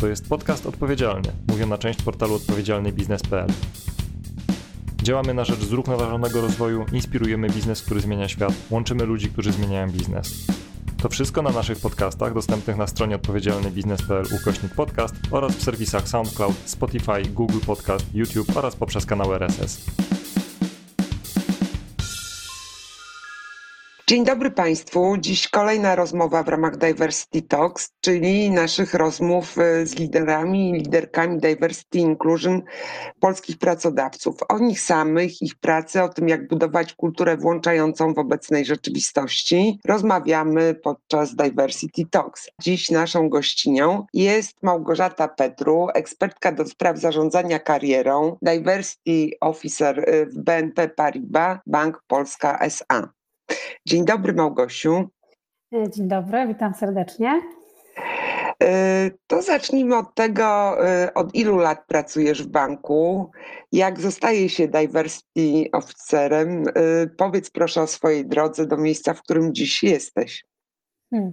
To jest podcast odpowiedzialny, mówią na część portalu odpowiedzialnybiznes.pl. Działamy na rzecz zrównoważonego rozwoju, inspirujemy biznes, który zmienia świat, łączymy ludzi, którzy zmieniają biznes. To wszystko na naszych podcastach dostępnych na stronie odpowiedzialnybiznes.pl ukośnik podcast oraz w serwisach SoundCloud, Spotify, Google Podcast, YouTube oraz poprzez kanał RSS. Dzień dobry Państwu. Dziś kolejna rozmowa w ramach Diversity Talks, czyli naszych rozmów e, z liderami i liderkami Diversity Inclusion polskich pracodawców. O nich samych, ich pracy, o tym jak budować kulturę włączającą w obecnej rzeczywistości. Rozmawiamy podczas Diversity Talks. Dziś naszą gościnią jest Małgorzata Petru, ekspertka do spraw zarządzania karierą, Diversity Officer e, w BNP Paribas, Bank Polska SA. Dzień dobry Małgosiu. E, dzień dobry, witam serdecznie. E, to zacznijmy od tego, e, od ilu lat pracujesz w banku, jak zostaje się diversity officerem. Powiedz proszę o swojej drodze do miejsca, w którym dziś jesteś. Hmm.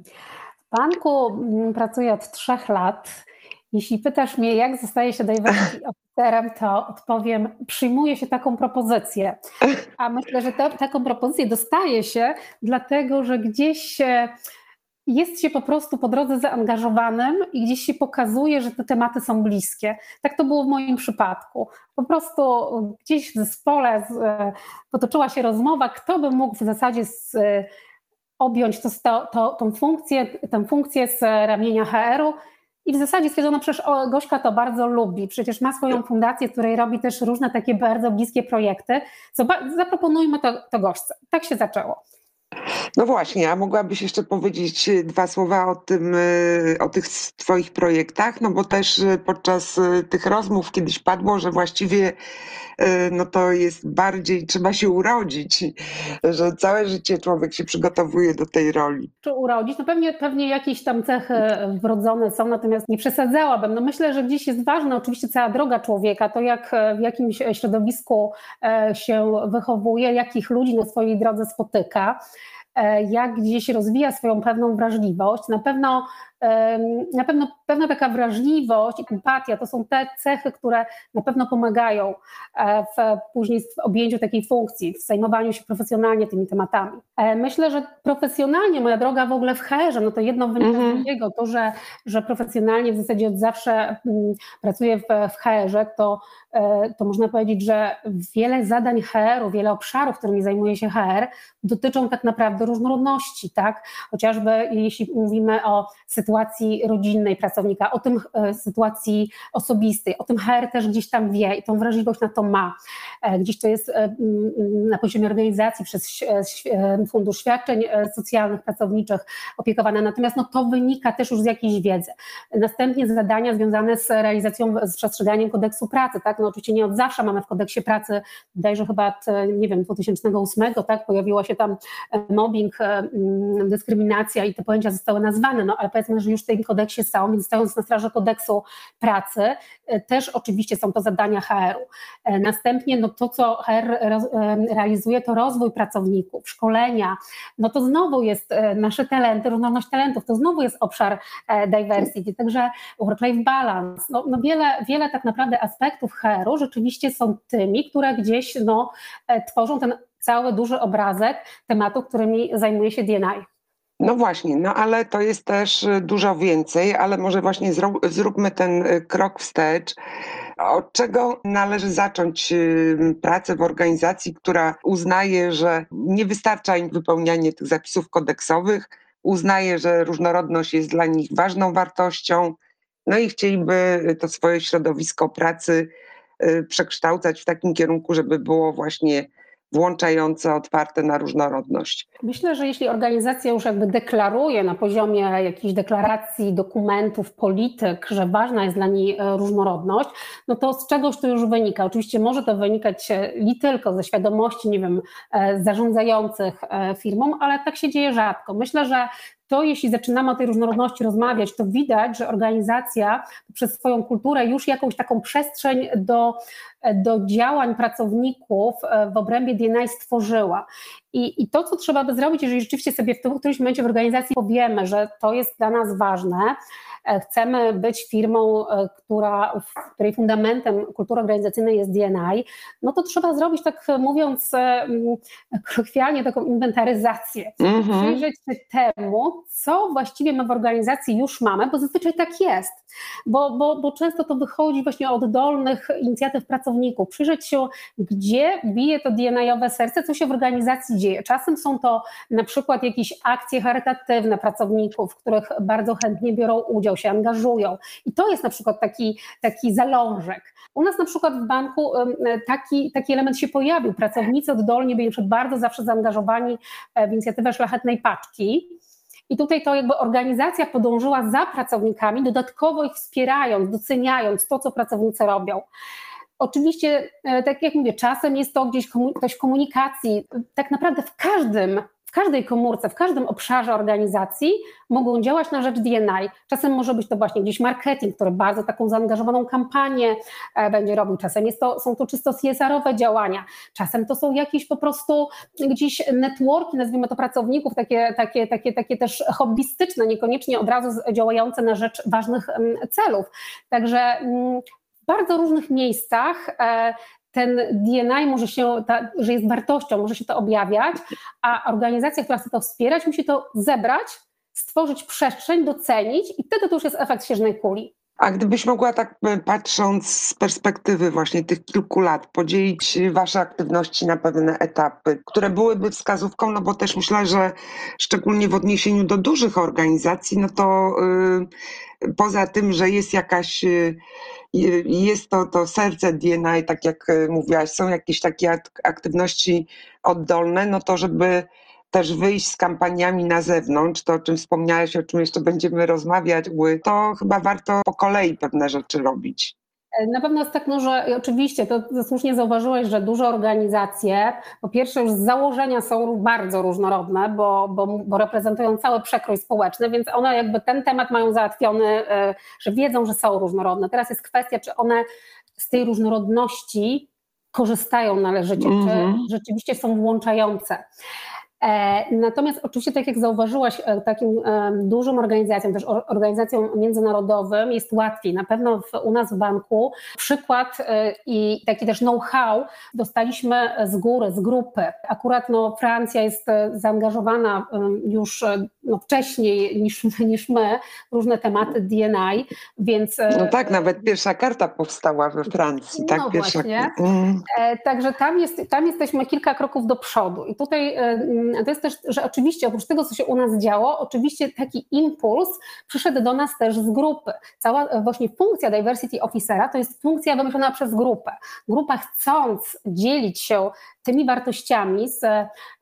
W banku mm, pracuję od trzech lat. Jeśli pytasz mnie, jak zostaje się diversity officerem, to odpowiem, przyjmuje się taką propozycję. A myślę, że to, taką propozycję dostaje się, dlatego że gdzieś jest się po prostu po drodze zaangażowanym i gdzieś się pokazuje, że te tematy są bliskie. Tak to było w moim przypadku. Po prostu gdzieś w zespole potoczyła się rozmowa, kto by mógł w zasadzie z, objąć to, to, tą, funkcję, tę funkcję z ramienia HR-u i w zasadzie stwierdzono, przecież Gośka to bardzo lubi, przecież ma swoją fundację, której robi też różne takie bardzo bliskie projekty. Zaproponujmy to, to Gośce. Tak się zaczęło. No właśnie, a mogłabyś jeszcze powiedzieć dwa słowa o tym, y, o tych twoich projektach, no bo też y, podczas y, tych rozmów kiedyś padło, że właściwie no to jest bardziej, trzeba się urodzić, że całe życie człowiek się przygotowuje do tej roli. Czy urodzić? No pewnie, pewnie jakieś tam cechy wrodzone są, natomiast nie przesadzałabym. No myślę, że gdzieś jest ważna oczywiście cała droga człowieka, to jak w jakimś środowisku e, się wychowuje, jakich ludzi na swojej drodze spotyka. E, jak gdzieś rozwija swoją pewną wrażliwość. Na pewno na pewno pewna taka wrażliwość i empatia to są te cechy, które na pewno pomagają e, w, później w objęciu takiej funkcji, w zajmowaniu się profesjonalnie tymi tematami. E, myślę, że profesjonalnie moja droga w ogóle w HR, no to jedno wynika z mhm. drugiego, to, że, że profesjonalnie w zasadzie od zawsze mm, pracuję w, w HR-ze, to, e, to można powiedzieć, że wiele zadań HR-u, wiele obszarów, którymi zajmuje się HR, dotyczą tak naprawdę różnorodności, tak? Chociażby jeśli mówimy o sytuacji sytuacji rodzinnej pracownika, o tym e, sytuacji osobistej, o tym HR też gdzieś tam wie i tą wrażliwość na to ma. E, gdzieś to jest e, na poziomie organizacji przez Fundusz Świadczeń Socjalnych, Pracowniczych opiekowane, natomiast no, to wynika też już z jakiejś wiedzy. Następnie zadania związane z realizacją, z przestrzeganiem kodeksu pracy, tak, no oczywiście nie od zawsze mamy w kodeksie pracy, że chyba od, nie wiem, 2008, tak, pojawiła się tam mobbing, dyskryminacja i te pojęcia zostały nazwane, no ale powiedzmy że już w tym kodeksie są, więc stojąc na straży kodeksu pracy, e, też oczywiście są to zadania HR-u. E, następnie no to, co HR e, realizuje, to rozwój pracowników, szkolenia, no to znowu jest nasze talenty, różnorodność talentów, to znowu jest obszar diversity, także work-life balance, no, no wiele, wiele tak naprawdę aspektów HR-u rzeczywiście są tymi, które gdzieś no, tworzą ten cały duży obrazek tematów, którymi zajmuje się DNI. No właśnie, no ale to jest też y, dużo więcej, ale może właśnie zróbmy ten y, krok wstecz. Od czego należy zacząć y, pracę w organizacji, która uznaje, że nie wystarcza im wypełnianie tych zapisów kodeksowych, uznaje, że różnorodność jest dla nich ważną wartością, no i chcieliby to swoje środowisko pracy przekształcać w takim kierunku, żeby było właśnie włączające, otwarte na różnorodność. Myślę, że jeśli organizacja już jakby deklaruje na poziomie jakichś deklaracji, dokumentów, polityk, że ważna jest dla niej e, różnorodność, no to z czegoś to już wynika. Oczywiście może to wynikać nie tylko ze świadomości, nie wiem, e, zarządzających e, firmą, ale tak się dzieje rzadko. Myślę, że to jeśli zaczynamy o tej różnorodności rozmawiać, to widać, że organizacja przez swoją kulturę już jakąś taką przestrzeń do, do działań pracowników e, w obrębie DNA stworzyła. I, I to, co trzeba by zrobić, jeżeli rzeczywiście sobie w którymś momencie w organizacji powiemy, że to jest dla nas ważne, chcemy być firmą, która, w której fundamentem kultury organizacyjnej jest DNI, no to trzeba zrobić, tak mówiąc kolokwialnie, taką inwentaryzację. Mhm. Przyjrzeć się temu, co właściwie my w organizacji już mamy, bo zazwyczaj tak jest, bo, bo, bo często to wychodzi właśnie od dolnych inicjatyw pracowników. Przyjrzeć się, gdzie bije to DNA-owe serce, co się w organizacji dzieje. Czasem są to na przykład jakieś akcje charytatywne pracowników, w których bardzo chętnie biorą udział, się angażują. I to jest na przykład taki, taki zalążek. U nas na przykład w banku taki, taki element się pojawił. Pracownicy oddolnie byli bardzo zawsze zaangażowani w inicjatywę Szlachetnej Paczki. I tutaj to jakby organizacja podążyła za pracownikami, dodatkowo ich wspierając, doceniając to, co pracownicy robią. Oczywiście, e, tak jak mówię, czasem jest to gdzieś ktoś komunikacji. Tak naprawdę w każdym każdej komórce, w każdym obszarze organizacji mogą działać na rzecz DNI. Czasem może być to właśnie gdzieś marketing, który bardzo taką zaangażowaną kampanię e, będzie robił. Czasem jest to, są to czysto CSR-owe działania. Czasem to są jakieś po prostu gdzieś networki, nazwijmy to pracowników, takie, takie, takie, takie też hobbystyczne, niekoniecznie od razu działające na rzecz ważnych celów. Także mm, w bardzo różnych miejscach e, ten DNI może się, ta, że jest wartością, może się to objawiać, a organizacja, która chce to wspierać, musi to zebrać, stworzyć przestrzeń, docenić i wtedy to już jest efekt świeżnej kuli. A gdybyś mogła tak e, patrząc z perspektywy właśnie tych kilku lat, podzielić Wasze aktywności na pewne etapy, które byłyby wskazówką, no bo też myślę, że szczególnie w odniesieniu do dużych organizacji, no to yy, poza tym, że jest jakaś yy, jest to, to serce DNA, tak jak e, mówiłaś, są jakieś takie aktywności oddolne, no to żeby też wyjść z kampaniami na zewnątrz, to o czym wspomniałeś, o czym jeszcze będziemy rozmawiać, to chyba warto po kolei pewne rzeczy robić. Na pewno jest tak, no, że oczywiście to, to słusznie zauważyłeś, że duże organizacje po pierwsze już z założenia są bardzo różnorodne, bo, bo, bo reprezentują cały przekrój społeczny, więc one jakby ten temat mają załatwiony, e, że wiedzą, że są różnorodne. Teraz jest kwestia, czy one z tej różnorodności korzystają należycie, mm -hmm. czy mhm. rzeczywiście są włączające. E, natomiast oczywiście, tak jak zauważyłaś, e, takim e, dużym organizacjom, też organizacjom międzynarodowym jest łatwiej. Na pewno w, u nas w banku przykład i taki też know-how dostaliśmy z góry, z grupy. Akurat no, Francja jest zaangażowana już no, wcześniej niż, niż my różne tematy DNI, więc... No tak, nawet pierwsza karta powstała we Francji. Tak, no pierwsza... właśnie. Mm. Także tam, jest, tam jesteśmy kilka kroków do przodu i tutaj to jest też, że oczywiście oprócz tego, co się u nas działo, oczywiście taki impuls przyszedł do nas też z grupy. Cała właśnie funkcja diversity officera to jest funkcja wymyślona przez grupę. Grupa chcąc dzielić się tymi wartościami z,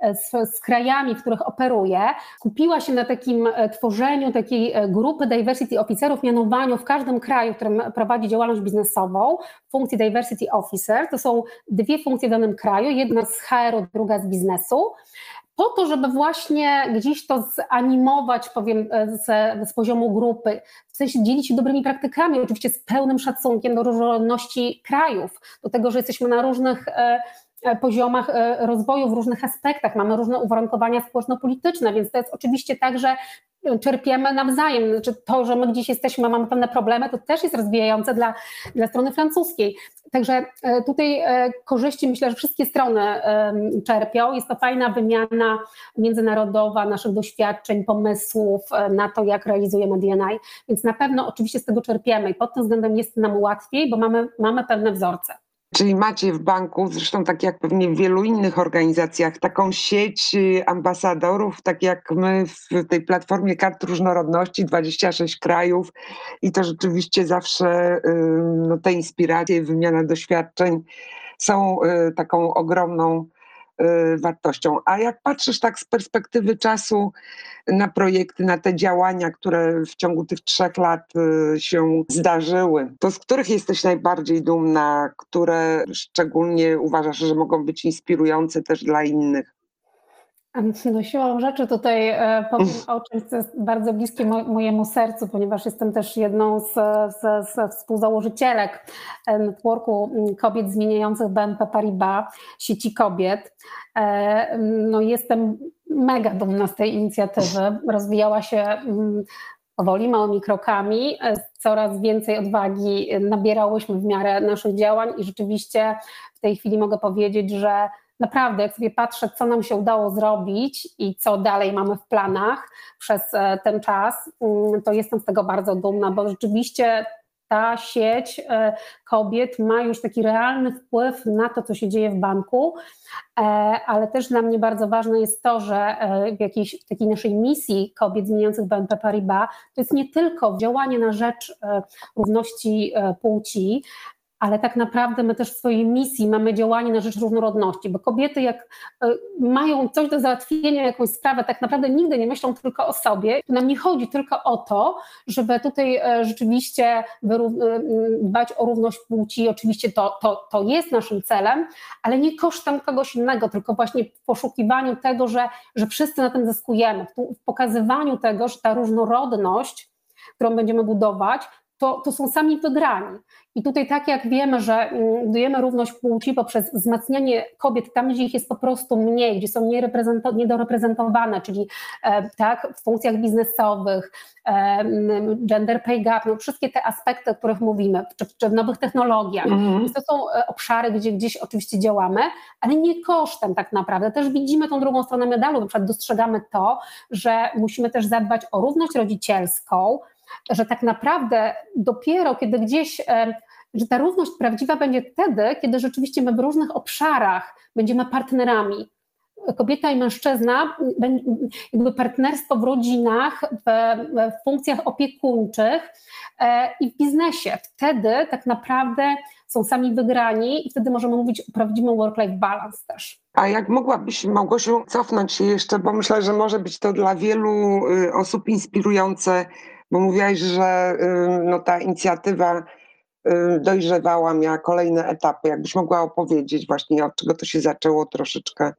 z, z, krajami, w których operuje, kupiła się na takim e, tworzeniu takiej e, grupy diversity officerów, mianowaniu w każdym kraju, w którym prowadzi działalność biznesową, funkcji diversity officer. To są dwie funkcje w danym kraju, jedna z HR-u, druga z biznesu po to, żeby właśnie gdzieś to zanimować, powiem, e, z, z poziomu grupy, w sensie dzielić się dobrymi praktykami, oczywiście z pełnym szacunkiem do różnorodności krajów, do tego, że jesteśmy na różnych poziomach rozwoju, w różnych aspektach, mamy różne uwarunkowania społeczno-polityczne, więc to jest oczywiście tak, że czerpiemy nawzajem. Znaczy to, że my gdzieś jesteśmy, mamy pewne problemy, to też jest rozwijające dla, dla strony francuskiej. Także e, tutaj e, korzyści myślę, że wszystkie strony czerpią. Jest to fajna wymiana międzynarodowa naszych doświadczeń, pomysłów e, na to, jak realizujemy DNI, więc na pewno oczywiście z tego czerpiemy i pod tym względem jest nam łatwiej, bo mamy, mamy pewne wzorce. Czyli macie w banku, zresztą tak jak pewnie w wielu innych organizacjach, taką sieć y, ambasadorów, tak jak my w tej platformie kart różnorodności, 26 krajów i to rzeczywiście zawsze no, te inspiracje, wymiana doświadczeń są y, taką ogromną Y, wartością. A jak patrzysz tak z perspektywy czasu na projekty, na te działania, które w ciągu tych trzech lat y, się zdarzyły, to z których jesteś najbardziej dumna, które szczególnie uważasz, że mogą być inspirujące też dla innych? No siłą rzeczy tutaj e, powiem o czymś, co jest bardzo bliskie mojemu sercu, ponieważ jestem też jedną z, z, z współzałożycielek e, networku kobiet zmieniających BNP Paribas, sieci kobiet. E, no jestem mega dumna z tej inicjatywy. Rozwijała się powoli, małymi krokami, coraz więcej odwagi nabierałyśmy w miarę naszych działań i rzeczywiście w tej chwili mogę powiedzieć, że naprawdę, jak sobie patrzę, co nam się udało zrobić i co dalej mamy w planach przez e, ten czas, mm, to jestem z tego bardzo dumna, bo rzeczywiście ta sieć e, kobiet ma już taki realny wpływ na to, co się dzieje w banku, e, ale też dla mnie bardzo ważne jest to, że w jakiejś w takiej naszej misji kobiet zmieniających BNP Paribas to jest nie tylko działanie na rzecz równości płci, ale tak naprawdę my też w swojej misji mamy działanie na rzecz różnorodności, bo kobiety jak e, mają coś do załatwienia, jakąś sprawę, tak naprawdę nigdy nie myślą tylko o sobie. Nam nie chodzi tylko o to, żeby tutaj e, rzeczywiście e, dbać o równość płci, oczywiście to, to, to jest naszym celem, ale nie kosztem kogoś innego, tylko właśnie w poszukiwaniu tego, że, że wszyscy na tym zyskujemy, w pokazywaniu tego, że ta różnorodność, którą będziemy budować, to, to są sami wygrani. I tutaj tak jak wiemy, że mm, budujemy równość płci poprzez wzmacnianie kobiet tam, gdzie ich jest po prostu mniej, gdzie są niedoreprezentowane, czyli e, tak, w funkcjach biznesowych, e, gender pay gap, no wszystkie te aspekty, o których mówimy, czy, czy w nowych technologiach. Mhm. To są e, obszary, gdzie gdzieś oczywiście działamy, ale nie kosztem tak naprawdę. Też widzimy tą drugą stronę medalu, na przykład dostrzegamy to, że musimy też zadbać o równość rodzicielską, że tak naprawdę dopiero kiedy gdzieś, że ta równość prawdziwa będzie wtedy, kiedy rzeczywiście my w różnych obszarach będziemy partnerami. Kobieta i mężczyzna, jakby partnerstwo w rodzinach, w, w funkcjach opiekuńczych e, i w biznesie. Wtedy tak naprawdę są sami wygrani i wtedy możemy mówić o prawdziwym work-life balance też. A jak mogłabyś, Małgosiu, cofnąć się jeszcze, bo myślę, że może być to dla wielu y, osób inspirujące bo mówiłaś, że no, ta inicjatywa dojrzewała, miała kolejne etapy. Jakbyś mogła opowiedzieć właśnie, od czego to się zaczęło troszeczkę?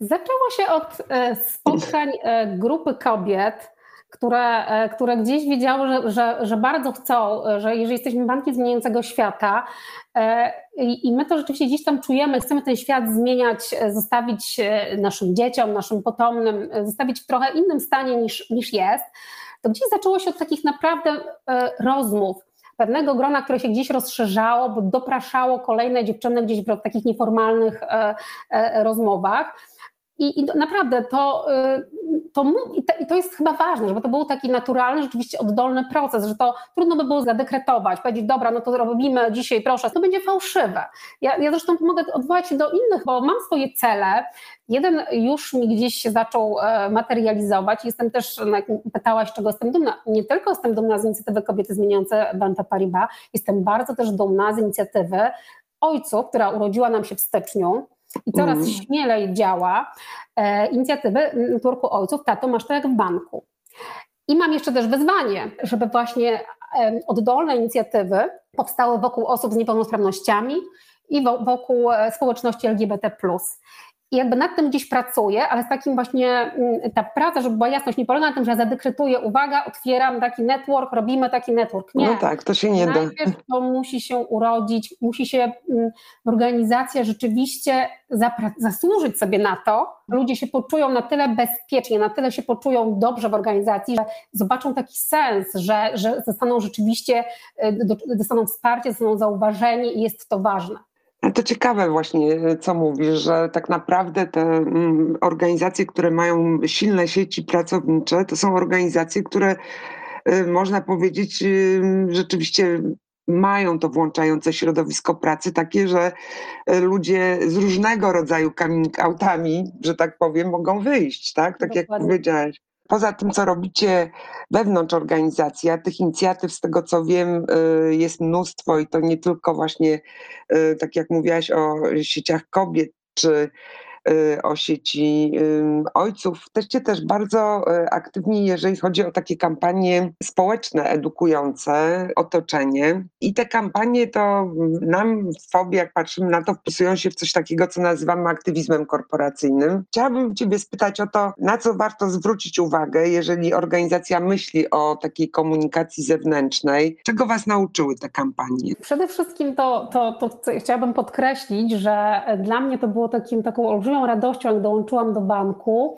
Zaczęło się od e, spotkań e, grupy kobiet, które, e, które gdzieś wiedziały, że, że, że, bardzo chcą, że jeżeli jesteśmy bankiem zmieniającego świata i, i my to rzeczywiście gdzieś tam czujemy, chcemy ten świat zmieniać, zostawić naszym dzieciom, naszym potomnym, zostawić w trochę innym stanie niż, niż jest, to gdzieś zaczęło się od takich naprawdę e, rozmów, pewnego grona, które się gdzieś rozszerzało, bo dopraszało kolejne dziewczyny gdzieś w takich nieformalnych e, e, rozmowach. I, I, naprawdę to, to, i to jest chyba ważne, żeby to był taki naturalny, rzeczywiście oddolny proces, że to trudno by było zadekretować, powiedzieć, dobra, no to robimy dzisiaj, proszę, to będzie fałszywe. Ja, ja zresztą mogę odwołać się do innych, bo mam swoje cele. Jeden już mi gdzieś się zaczął e, materializować. Jestem też, no, pytałaś, czego jestem dumna. Nie tylko jestem dumna z inicjatywy Kobiety Zmieniające BNP Paribas, jestem bardzo też dumna z inicjatywy ojców, która urodziła nam się w styczniu, i coraz mm. śmielej działa e, inicjatywy Networku Ojców, tato masz to jak w banku. I mam jeszcze też wyzwanie, żeby właśnie e, oddolne inicjatywy powstały wokół osób z niepełnosprawnościami i wokół e, społeczności LGBT i jakby nad tym gdzieś pracuję, ale z takim właśnie, mm, ta praca, żeby była jasność, nie polega na tym, że ja zadekretuję, uwaga, otwieram taki network, robimy taki network. Nie. No tak, to się nie Najpierw da. to musi się urodzić, musi się mm, organizacja rzeczywiście zasłużyć sobie na to, ludzie się poczują na tyle bezpiecznie, na tyle się poczują dobrze w organizacji, że zobaczą taki sens, że, że zostaną rzeczywiście, y, dostaną wsparcie, zostaną zauważeni i jest to ważne. To ciekawe właśnie, co mówisz, że tak naprawdę te mm, organizacje, które mają silne sieci pracownicze, to są organizacje, które y, można powiedzieć y, rzeczywiście mają to włączające środowisko pracy, takie, że y, ludzie z różnego rodzaju coming outami, że tak powiem, mogą wyjść, tak? Tak Dokładnie. jak powiedziałaś. Poza tym, co robicie wewnątrz organizacji, a tych inicjatyw, z tego co wiem, y, jest mnóstwo i to nie tylko właśnie, y, tak jak mówiłaś o sieciach kobiet, czy o sieci ojców. Jesteście też bardzo y, aktywni, jeżeli chodzi o takie kampanie społeczne, edukujące otoczenie. I te kampanie to nam w FOBie, jak patrzymy na to, wpisują się w coś takiego, co nazywamy aktywizmem korporacyjnym. Chciałabym Ciebie spytać o to, na co warto zwrócić uwagę, jeżeli organizacja myśli o takiej komunikacji zewnętrznej. Czego Was nauczyły te kampanie? Przede wszystkim to, to, to chciałabym podkreślić, że dla mnie to było takim, taką olbrzymią olbrzymią radością, jak dołączyłam do banku.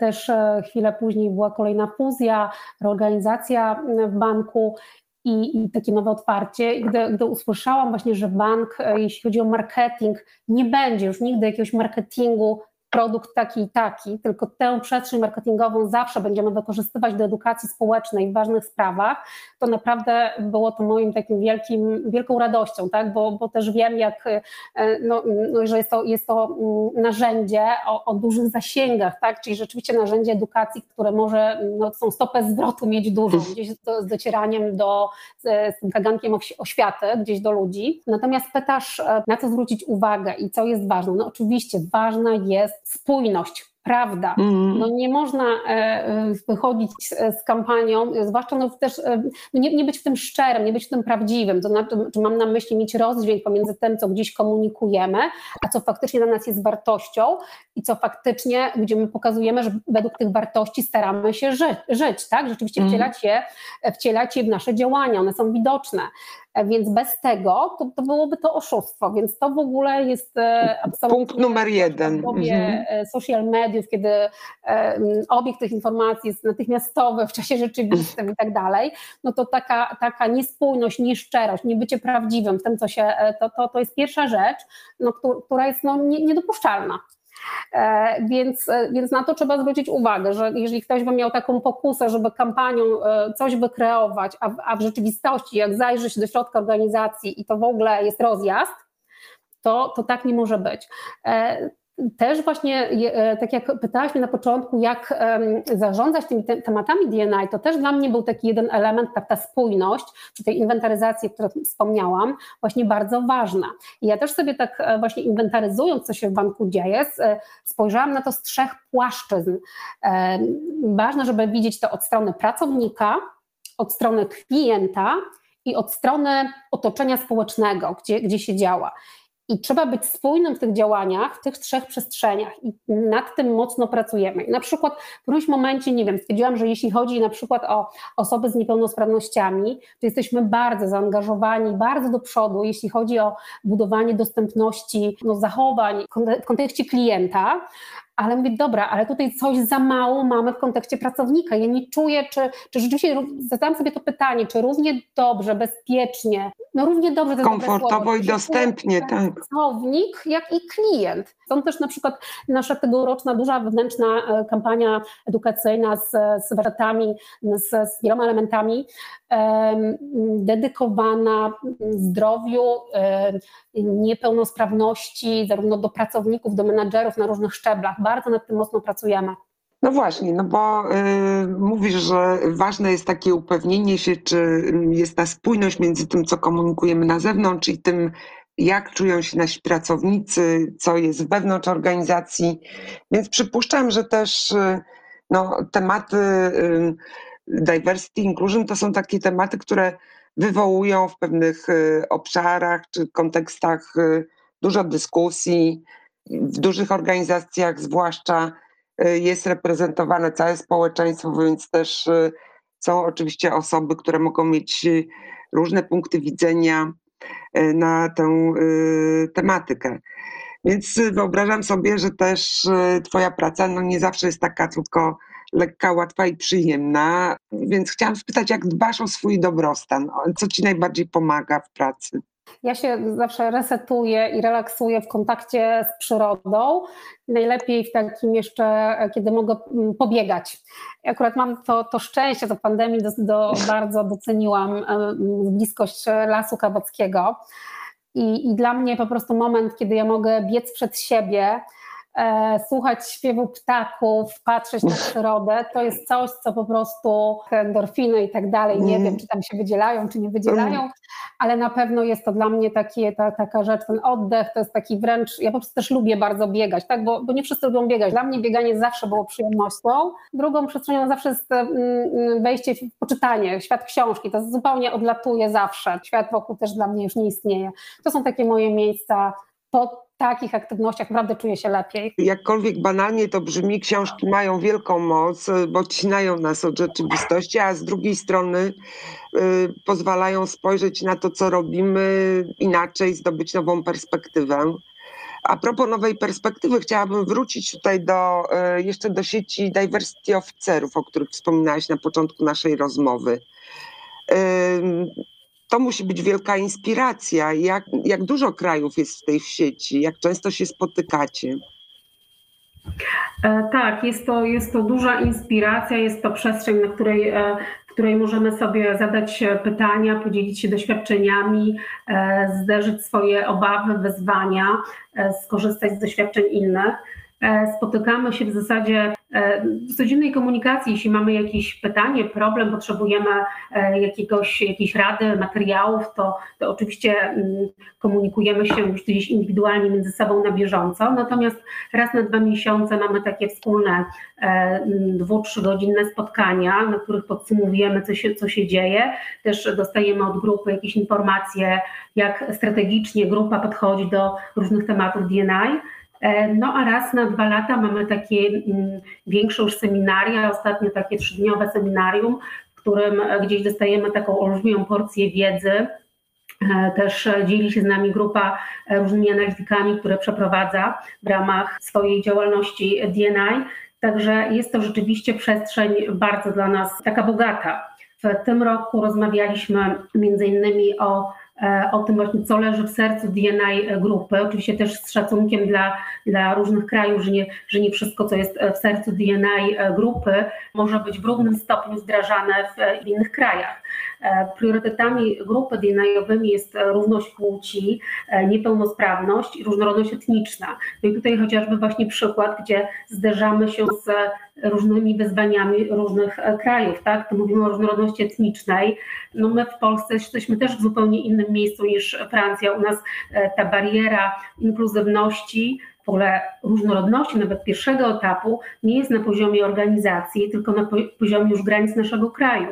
Też chwilę później była kolejna fuzja, reorganizacja w banku i, i, takie nowe otwarcie. I gdy, gdy usłyszałam właśnie, że bank, jeśli chodzi o marketing, nie będzie już nigdy jakiegoś marketingu produkt taki i taki, tylko tę przestrzeń marketingową zawsze będziemy wykorzystywać do edukacji społecznej w ważnych sprawach, to naprawdę było to moim takim wielkim, wielką radością, tak? bo, bo też wiem, jak, e, no, no, że jest to, jest to mm, narzędzie o, o dużych zasięgach, tak? czyli rzeczywiście narzędzie edukacji, które może no, tą stopę zwrotu mieć dużą, gdzieś z docieraniem do, z, z tym kagankiem oświaty, gdzieś do ludzi. Natomiast pytasz, e, na co zwrócić uwagę i co jest ważne? No oczywiście ważna jest spójność, prawda. Mm. No nie można e, e, wychodzić z kampanią, zwłaszcza no też e, no nie, nie, być w tym szczerym, nie być w tym prawdziwym. To znaczy, mam na myśli mieć rozdźwięk pomiędzy tym, co gdzieś komunikujemy, a co faktycznie dla nas jest wartością i co faktycznie, gdzie my pokazujemy, że według tych wartości staramy się żyć, żyć tak? Rzeczywiście mm. wcielać, je, wcielać je w nasze działania, one są widoczne. Więc bez tego to, to byłoby to oszustwo, więc to w ogóle jest e, absolutnie... Punkt numer jeden. W dobie mhm. social mediów, kiedy obieg tych informacji jest natychmiastowy w czasie rzeczywistym i tak dalej, no to taka, taka niespójność, nieszczerość, niebycie prawdziwym w tym, co się... E, to, to, to jest pierwsza rzecz, no, która jest no, niedopuszczalna. E, więc, e, więc na to trzeba zwrócić uwagę, że jeżeli ktoś by miał taką pokusę, żeby kampanią e, coś wykreować, a a w rzeczywistości, jak zajrzy się do środka organizacji i to w ogóle jest rozjazd, to, to tak nie może być. Też właśnie, e, tak jak pytałaś mnie na początku, jak zarządzać tymi tematami DNI, to też dla mnie był taki jeden element, ta, ta spójność, czy tej inwentaryzacji, o której wspomniałam, właśnie bardzo ważna. I ja też sobie tak e, właśnie inwentaryzując, co się w banku dzieje, spojrzałam na to z trzech płaszczyzn. Ważne, żeby widzieć to od strony pracownika, od strony klienta i od strony otoczenia społecznego, gdzie, gdzie się działa. I trzeba być spójnym w tych działaniach, w tych trzech przestrzeniach i nad tym mocno pracujemy. I na przykład w którymś momencie, nie wiem, stwierdziłam, że jeśli chodzi na przykład o osoby z niepełnosprawnościami, to jesteśmy bardzo zaangażowani, bardzo do przodu, jeśli chodzi o budowanie dostępności no, zachowań w kontekście klienta, ale mówię, dobra, ale tutaj coś za mało mamy w kontekście pracownika. Ja nie czuję, czy, czy rzeczywiście zadałam sobie to pytanie, czy równie dobrze, bezpiecznie, no równie dobrze to Komfortowo i dostępnie, tak. Pracownik, jak i klient. Są też na przykład nasza tegoroczna duża wewnętrzna e, kampania edukacyjna z, z warsztatami, z, z wieloma elementami, dedykowana zdrowiu, niepełnosprawności, zarówno do pracowników, do menadżerów na różnych szczeblach. Bardzo nad tym mocno pracujemy. No właśnie, no bo y, mówisz, że ważne jest takie upewnienie się, czy jest ta spójność między tym, co komunikujemy na zewnątrz i tym, jak czują się nasi pracownicy, co jest wewnątrz organizacji. Więc przypuszczam, że też y, no, tematy y, diversity, inclusion to są takie tematy, które wywołują w pewnych y, obszarach czy kontekstach y, dużo dyskusji. W dużych organizacjach zwłaszcza y, jest reprezentowane całe społeczeństwo, więc też są oczywiście osoby, które mogą mieć różne punkty widzenia na tę tematykę. Więc wyobrażam sobie, że też Twoja praca no nie zawsze jest taka tylko lekka, łatwa i przyjemna. Więc chciałam spytać, jak dbasz o swój dobrostan? Co ci najbardziej pomaga w pracy? Ja się zawsze resetuję i relaksuję w kontakcie z przyrodą. Najlepiej w takim jeszcze, kiedy mogę mm, pobiegać. Akurat mam to, to szczęście, to pandemii do, do, bardzo doceniłam bliskość Lasu Kawackiego. I, I dla mnie po prostu moment, kiedy ja mogę biec przed siebie, słuchać śpiewu ptaków, patrzeć na przyrodę, to jest coś, co po prostu endorfiny i tak dalej, nie mm. wiem, czy tam się wydzielają, czy nie wydzielają, mm. ale na pewno jest to dla mnie takie, ta, taka rzecz, ten oddech, to jest taki wręcz, ja po prostu też lubię bardzo biegać, tak, bo, bo nie wszyscy lubią biegać. Dla mnie bieganie zawsze było przyjemnością. Drugą przestrzenią zawsze jest mm, mm, wejście w poczytanie, świat książki, to zupełnie odlatuje zawsze. Świat wokół też dla mnie już nie istnieje. To są takie moje miejsca po takich aktywnościach naprawdę czuję się lepiej. Jakkolwiek banalnie to brzmi, książki mają wielką moc, bo odcinają nas od rzeczywistości, a z drugiej strony y, pozwalają spojrzeć na to, co robimy inaczej, zdobyć nową perspektywę. A propos nowej perspektywy, chciałabym wrócić tutaj do, jeszcze do sieci Diversity Officerów, o których wspominałaś na początku naszej rozmowy to musi być wielka inspiracja. Jak, jak dużo krajów jest w tej sieci? Jak często się spotykacie? E, tak, jest to, jest to duża inspiracja, jest to przestrzeń, na której, e, w której możemy sobie zadać pytania, podzielić się doświadczeniami, e, zderzyć swoje obawy, wyzwania, skorzystać z doświadczeń innych. Spotykamy się w zasadzie E, w codziennej komunikacji, jeśli mamy jakieś pytanie, problem, potrzebujemy e, jakiegoś, jakiejś rady, materiałów, to, to oczywiście mm, komunikujemy się już gdzieś indywidualnie między sobą na bieżąco. Natomiast raz na dwa miesiące mamy takie wspólne e, mm, dwu, trzygodzinne spotkania, na których podsumowujemy, co się, co się dzieje. Też dostajemy od grupy jakieś informacje, jak strategicznie grupa podchodzi do różnych tematów DNI. E, no a raz na dwa lata mamy takie mm, większe już seminaria, ostatnio takie trzydniowe seminarium, w którym e, gdzieś dostajemy taką olbrzymią porcję wiedzy. E, też dzieli się z nami grupa różnymi analitykami, które przeprowadza w ramach swojej działalności DNI. Także jest to rzeczywiście przestrzeń bardzo dla nas taka bogata. W tym roku rozmawialiśmy między innymi o o tym właśnie, co leży w sercu DNI grupy. Oczywiście też z szacunkiem dla, dla różnych krajów, że nie, że nie wszystko, co jest w sercu DNI grupy, może być w równym stopniu wdrażane w innych krajach. E, priorytetami grupy DNI-owymi jest równość płci, e, niepełnosprawność i różnorodność etniczna. No i tutaj chociażby właśnie przykład, gdzie zderzamy się z różnymi wyzwaniami różnych krajów, tak? To mówimy o różnorodności etnicznej. No my w Polsce jesteśmy też w zupełnie innym miejscu niż Francja. U nas e, ta bariera inkluzywności, w ogóle różnorodności, nawet pierwszego etapu, nie jest na poziomie organizacji, tylko na poziomie już granic naszego kraju.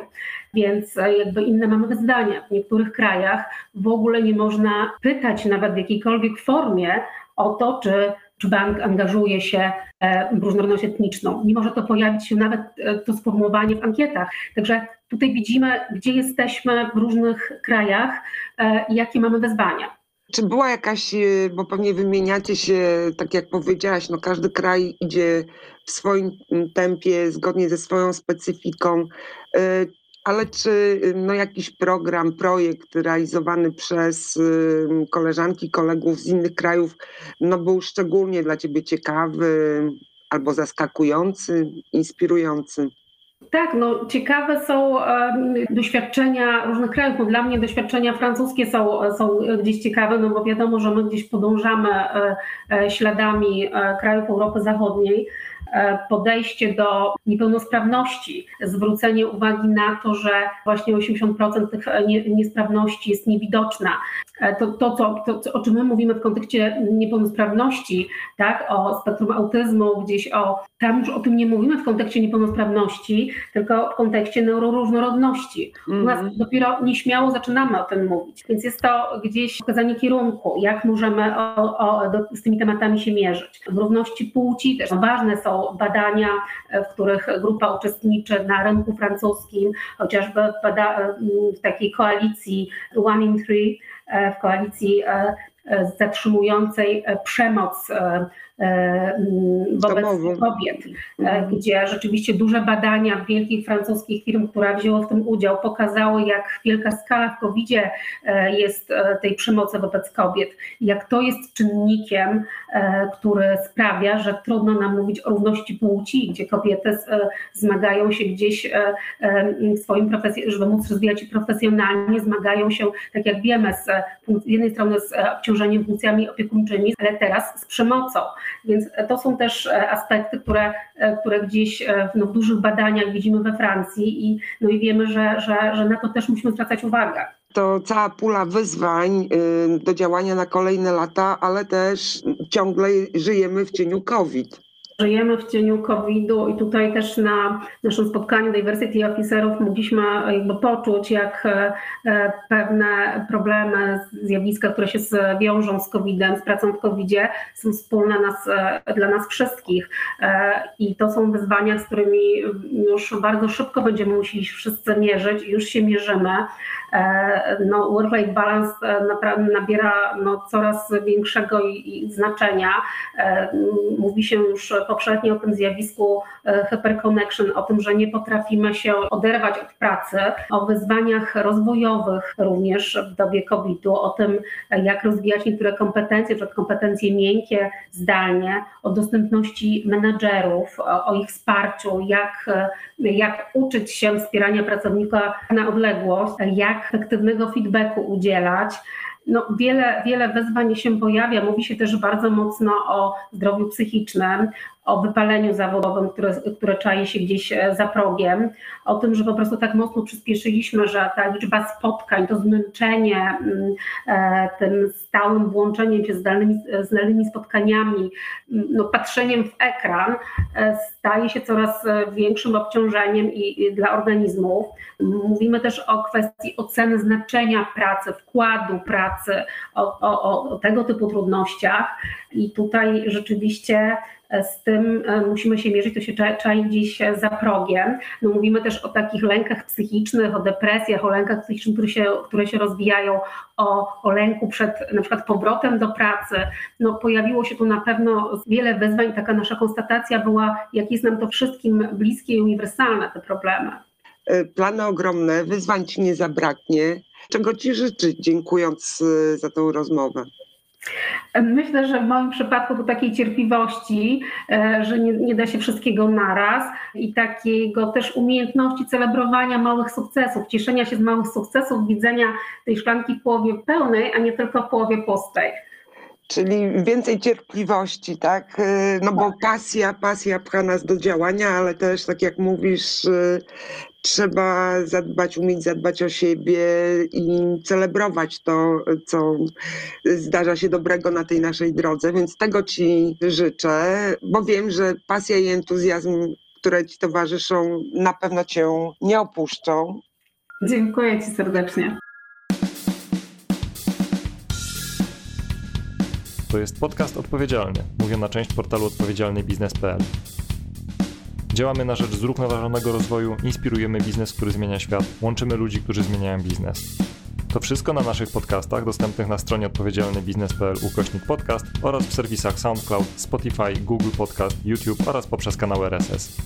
Więc e, jakby inne mamy wyzwania. W niektórych krajach w ogóle nie można pytać nawet w jakiejkolwiek formie o to, czy czy bank angażuje się e, w różnorodność etniczną. Nie może to pojawić się nawet to sformułowanie w ankietach. Także Tutaj widzimy, gdzie jesteśmy w różnych krajach e, i jakie mamy wyzwania. Czy była jakaś, e, bo pewnie wymieniacie się, tak jak powiedziałaś, no każdy kraj idzie w swoim tempie, zgodnie ze swoją specyfiką, e, ale czy no jakiś program, projekt realizowany przez koleżanki, kolegów z innych krajów, no był szczególnie dla Ciebie ciekawy albo zaskakujący, inspirujący? Tak, no ciekawe są doświadczenia różnych krajów. No, dla mnie doświadczenia francuskie są, są gdzieś ciekawe, no bo wiadomo, że my gdzieś podążamy e, e, śladami e, krajów Europy Zachodniej. E, podejście do niepełnosprawności, zwrócenie uwagi na to, że właśnie 80% tych niesprawności jest niewidoczna. E, to, to, to, to, o czym my mówimy w kontekście niepełnosprawności, tak, o spektrum autyzmu, gdzieś o, tam już o tym nie mówimy w kontekście niepełnosprawności, tylko w kontekście neuroróżnorodności. U nas mm. dopiero nieśmiało zaczynamy o tym mówić, więc jest to gdzieś pokazanie kierunku, jak możemy o, o, do, z tymi tematami się mierzyć. W równości płci też ważne są badania, w których grupa uczestniczy na rynku francuskim, chociażby w, bada- w takiej koalicji One in Three, e, w koalicji e, e, zatrzymującej przemoc E, mm, wobec kobiet, e, mhm. gdzie rzeczywiście duże badania wielkich francuskich firm, która wzięła w tym udział, pokazały, jak wielka skala w covid e, jest tej przemocy wobec kobiet, jak to jest czynnikiem, który sprawia, że trudno nam mówić o równości płci, gdzie kobiety zmagają się gdzieś w swoim profesji, żeby móc rozwijać się profesjonalnie, zmagają się, tak jak wiemy, z, z jednej strony z obciążeniem funkcjami opiekuńczymi, ale teraz z przemocą. Więc to są też e, aspekty, które, e, które gdzieś e, no, w dużych badaniach widzimy we Francji i, no i wiemy, że, że, że na to też musimy zwracać uwagę to cała pula wyzwań y, do działania na kolejne lata, ale też ciągle żyjemy w cieniu COVID. Żyjemy w cieniu COVID-u i tutaj też na naszym spotkaniu Diversity Officerów mogliśmy jakby poczuć, jak e, pewne problemy, zjawiska, które się wiążą z COVID-em, z pracą w COVID-zie, są wspólne nas, e, dla nas wszystkich. E, I to są wyzwania, z którymi już bardzo szybko będziemy musieli wszyscy mierzyć i już się mierzymy. No, work-life balance nabiera no, coraz większego znaczenia. Mówi się już poprzednio o tym zjawisku hyperconnection, o tym, że nie potrafimy się oderwać od pracy, o wyzwaniach rozwojowych również w dobie COVID-u, o tym, jak rozwijać niektóre kompetencje, przed kompetencje miękkie, zdalnie, o dostępności menadżerów, o, o ich wsparciu, jak, jak uczyć się wspierania pracownika na odległość, jak efektywnego feedbacku udzielać. No, wiele, wiele wyzwań się pojawia. Mówi się też bardzo mocno o zdrowiu psychicznym, o wypaleniu zawodowym, które, które czai się gdzieś e, za progiem, o tym, że po prostu tak mocno przyspieszyliśmy, że ta liczba spotkań, to zmęczenie mm, e, tym stałym włączeniem się z danymi, z danymi spotkaniami, mm, no, patrzeniem w ekran e, staje się coraz większym obciążeniem i, i dla organizmów. Mówimy też o kwestii oceny znaczenia pracy, wkładu pracy, o, o, o tego typu trudnościach i tutaj rzeczywiście z tym e, musimy się mierzyć, to się czai gdzieś za progiem. No mówimy też o takich lękach psychicznych, o depresjach, o lękach psychicznych, które się, które się rozwijają, o, o lęku przed na przykład powrotem do pracy. No pojawiło się tu na pewno wiele wyzwań, taka nasza konstatacja była, jak jest nam to wszystkim bliskie i uniwersalne te problemy. E, plany ogromne, wyzwań ci nie zabraknie. Czego ci życzyć, dziękując e, za tą rozmowę? Myślę, że w moim przypadku to takiej cierpliwości, e, że nie, nie, da się wszystkiego naraz i takiego też umiejętności celebrowania małych sukcesów, cieszenia się z małych sukcesów, widzenia tej szklanki w połowie pełnej, a nie tylko w połowie pustej. Czyli więcej cierpliwości, tak? E, no bo pasja, pasja pcha nas do działania, ale też, tak jak mówisz, e, trzeba zadbać, umieć zadbać o siebie i celebrować to, co zdarza się dobrego na tej naszej drodze. Więc tego Ci życzę, bo wiem, że pasja i entuzjazm, które Ci towarzyszą, na pewno Cię nie opuszczą. Dziękuję Ci serdecznie. To jest podcast odpowiedzialny. Mówię na część portalu odpowiedzialnybiznes.pl. Działamy na rzecz zrównoważonego rozwoju, inspirujemy biznes, który zmienia świat, łączymy ludzi, którzy zmieniają biznes. To wszystko na naszych podcastach dostępnych na stronie odpowiedzialnybiznes.pl ukośnik podcast oraz w serwisach SoundCloud, Spotify, Google Podcast, YouTube oraz poprzez kanał RSS.